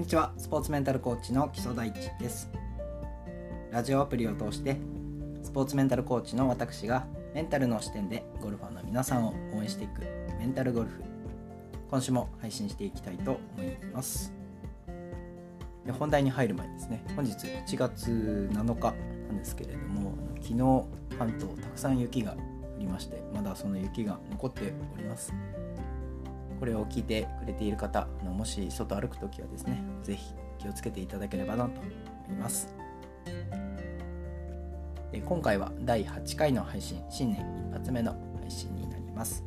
んにちは。スポーツメンタルコーチの木曽大地です。ラジオアプリを通してスポーツメンタルコーチの私がメンタルの視点でゴルファーの皆さんを応援していくメンタルゴルフ。今週も配信していきたいと思います。で本題に入る前にですね本日1月7日なんですけれども昨日関東たくさん雪が降りましてまだその雪が残っております。これを聞いてくれている方のもし外歩く時はですね是非気をつけていただければなと思います。今回は第8回の配信新年一発目の配信になります。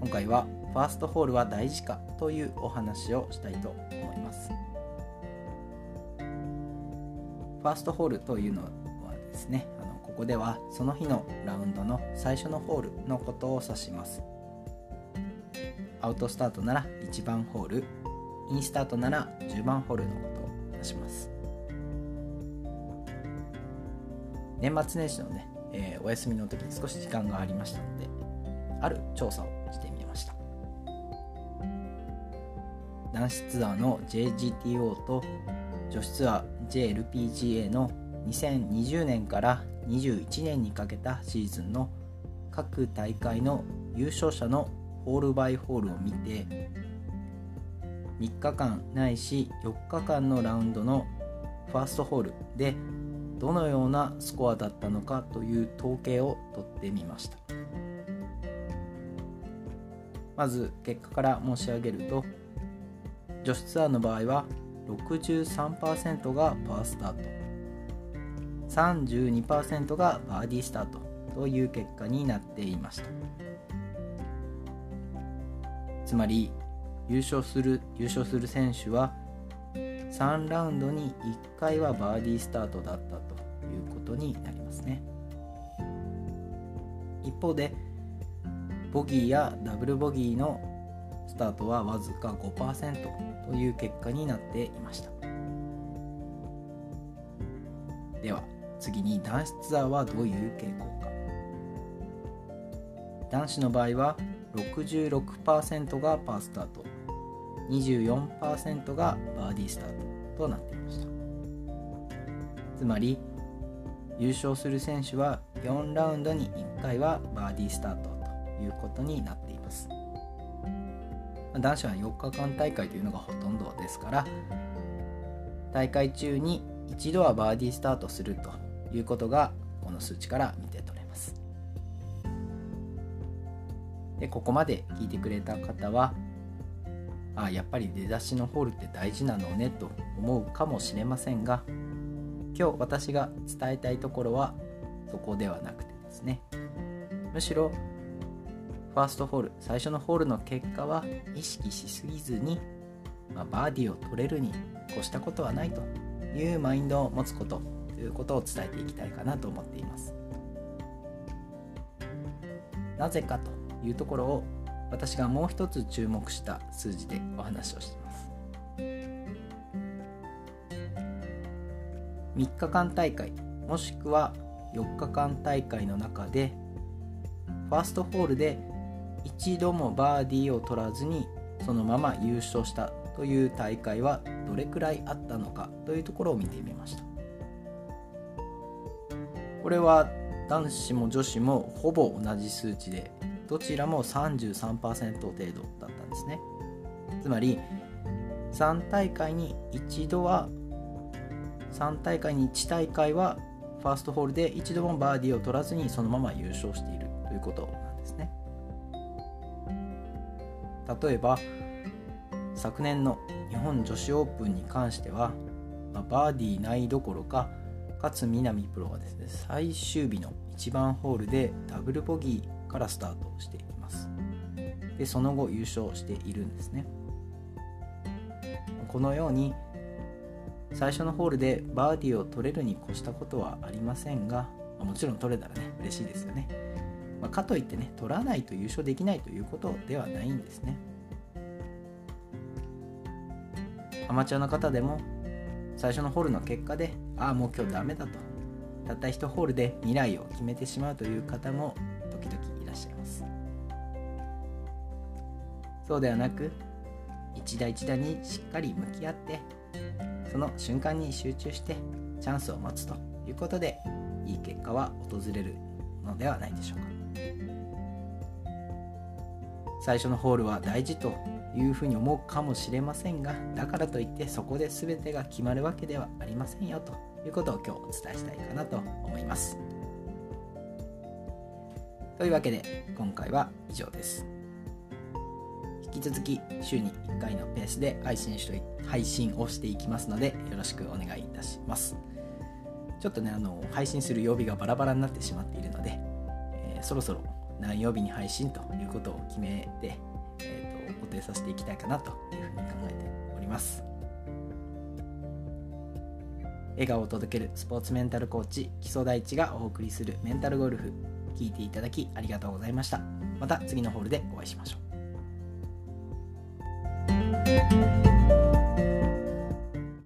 今回はファーストホールは大事かというお話をしたいと思います。ファーストホールというのはですねあのここではその日のラウンドの最初のホールのことを指します。アウトスタートなら1番ホールインスタートなら10番ホールのことを指します。年末年始のね、えー、お休みの時に少し時間がありましたのである調査をしてみました。男子ツアーの JGTO と女子ツアー JLPGA の2020年から21年にかけたシーズンの各大会の優勝者のホールバイホールを見て3日間ないし4日間のラウンドのファーストホールでどのようなスコアだったのかという統計を取ってみました。まず結果から申し上げると女子ツアーの場合は63%がパースタート32%がバーディースタートという結果になっていました。つまり優勝する優勝する選手は3ラウンドに1回はバーディースタートだったということになりますね。一方でボギーやダブルボギーのスタートはわずか5%という結果になっていました。では次に男子ツアーはどういう傾向か。男子の場合は66%がパースタート。24%がバーディースタートとなっていました。つまり優勝する選手は4ラウンドに1回はバーディースタートということになっています。男子は4日間大会というのがほとんどですから大会中に一度はバーディースタートするということがこの数値から見て取れでここまで聞いてくれた方はあやっぱり出だしのホールって大事なのねと思うかもしれませんが今日私が伝えたいところはそこではなくてですね。むしろファーストホール最初のホールの結果は意識しすぎずに、まあ、バーディーを取れるに越したことはないというマインドを持つことということを伝えていきたいかなと思っています。なぜかと。いうところを私がもう一つ注目した数字でお話をしています。3日間大会もしくは4日間大会の中でファーストホールで一度もバーディーを取らずにそのまま優勝したという大会はどれくらいあったのかというところを見てみました。これは男子も女子もほぼ同じ数値でどちらも33%程度だったんですね。つまり3大会に一度は3大会に1大会はファーストホールで一度もバーディーを取らずにそのまま優勝しているということなんですね。例えば昨年の日本女子オープンに関しては、バーディーないどころか勝みなみプロはですね最終日の1番ホールでダブルボギーからスタートしています。でその後優勝しているんですね。このように最初のホールでバーディーを取れるに越したことはありませんがもちろん取れたらね嬉しいですよね、まあ、かといってね取らないと優勝できないということではないんですね。アマチュアの方でも最初のホールの結果でああもう今日ダメだと。たった1ホールで未来を決めてしまうという方もします。そうではなく一打一打にしっかり向き合ってその瞬間に集中してチャンスを待つということでいい結果は訪れるのではないでしょうか。最初のホールは大事というふうに思うかもしれませんがだからといってそこで全てが決まるわけではありませんよということを今日お伝えしたいかなと思います。というわけで今回は以上です。引き続き週に1回のペースで配信し配信をしていきますのでよろしくお願いいたします。ちょっとねあの配信する曜日がバラバラになってしまっているので、えー、そろそろ何曜日に配信ということを決めて、えーと、固定させていきたいかなというふうに考えております。笑顔を届けるスポーツメンタルコーチ木曽大地がお送りするメンタルゴルフ。聞いていただきありがとうございました。また次のホールでお会いしましょう。